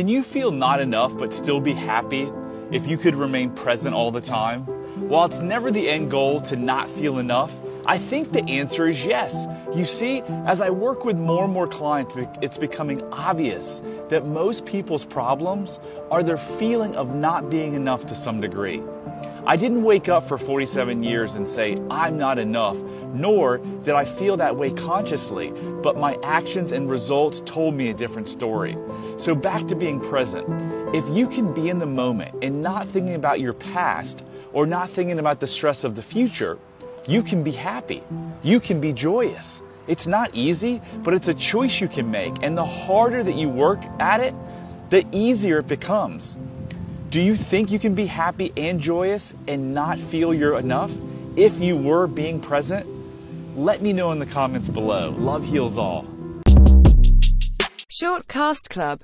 Can you feel not enough but still be happy if you could remain present all the time? While it's never the end goal to not feel enough, I think the answer is yes. You see, as I work with more and more clients, it's becoming obvious that most people's problems are their feeling of not being enough to some degree. I didn't wake up for 47 years and say, I'm not enough, nor did I feel that way consciously, but my actions and results told me a different story. So, back to being present. If you can be in the moment and not thinking about your past or not thinking about the stress of the future, you can be happy. You can be joyous. It's not easy, but it's a choice you can make. And the harder that you work at it, the easier it becomes. Do you think you can be happy and joyous and not feel you're enough if you were being present? Let me know in the comments below. Love heals all. Shortcast Club